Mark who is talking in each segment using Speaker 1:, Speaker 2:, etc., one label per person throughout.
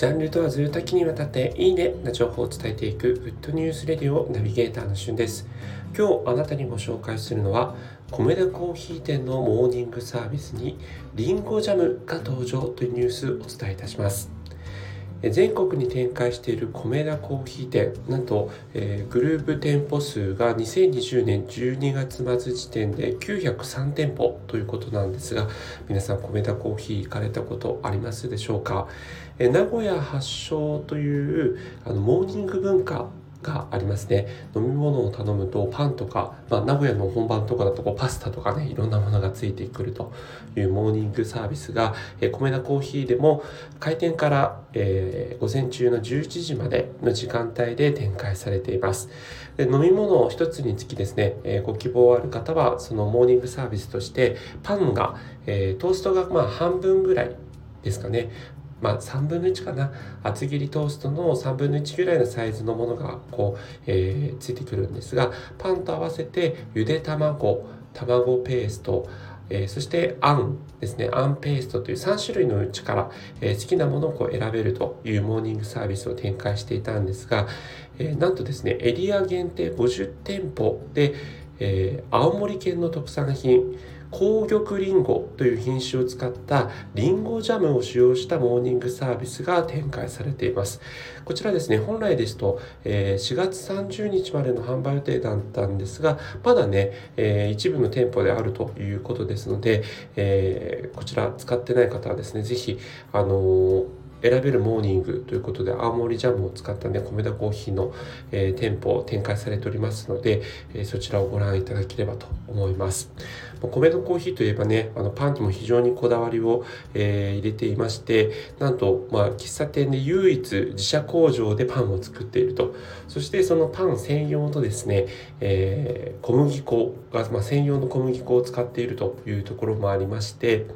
Speaker 1: ジャンル問わず多岐にわたっていいねな情報を伝えていくグッドニュースレディオナビゲーターのしゅんです。今日あなたにご紹介するのは、米田コーヒー店のモーニングサービスにリンゴジャムが登場というニュースをお伝えいたします。全国に展開している米田コーヒー店。なんと、えー、グループ店舗数が2020年12月末時点で903店舗ということなんですが皆さん米田コーヒー行かれたことありますでしょうか、えー、名古屋発祥というあのモーニング文化がありますね。飲み物を頼むとパンとか、まあ、名古屋の本番とかだとこうパスタとかねいろんなものがついてくると。いうモーニングサービスが、えー、米田コーヒーでも開店から、えー、午前中の11時までの時間帯で展開されています。で飲み物一つにつきですね、えー、ご希望ある方はそのモーニングサービスとしてパンが、えトーストがまあ半分ぐらいですかね。まあ、3分の1かな。厚切りトーストの3分の1ぐらいのサイズのものがこう、えー、ついてくるんですがパンと合わせてゆで卵卵ペーストえー、そしてあんですね、あんペーストという3種類のうちから、えー、好きなものをこう選べるというモーニングサービスを展開していたんですが、えー、なんとですね、エリア限定50店舗で、え青森県の特産品、紅玉りんごという品種を使ったりんごジャムを使用したモーニングサービスが展開されています。こちらですね、本来ですと、え4月30日までの販売予定だったんですが、まだね、え一部の店舗であるということですので、えこちら使ってない方はですね、ぜひ、あのー選べるモーニングということで青森ジャムを使ったね米田コーヒーの、えー、店舗を展開されておりますので、えー、そちらをご覧いただければと思います。米田コーヒーといえばねあのパンにも非常にこだわりを、えー、入れていましてなんと、まあ、喫茶店で唯一自社工場でパンを作っていると。そしてそのパン専用のですね、え小麦粉が、まあ、専用の小麦粉を使っているというところもありまして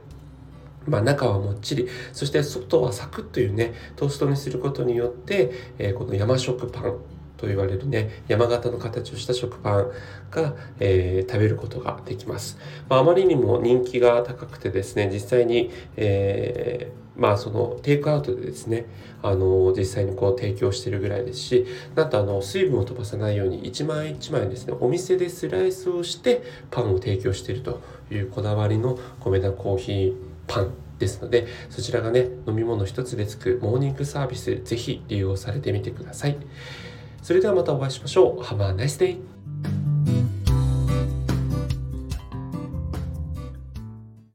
Speaker 1: まあ、中はもっちりそして外はサクッというねトーストにすることによって、えー、この山食パンと言われるね山形の形をした食パンが、えー、食べることができます、まあ、あまりにも人気が高くてですね実際に、えー、まあそのテイクアウトでですねあの実際にこう提供してるぐらいですしなんとあの水分を飛ばさないように一枚一枚ですねお店でスライスをしてパンを提供しているというこだわりの米田コーヒーパンですのでそちらがね飲み物一つでつくモーニングサービスぜひ利用されてみてください。それではまたお会いしましょう。Have a nice day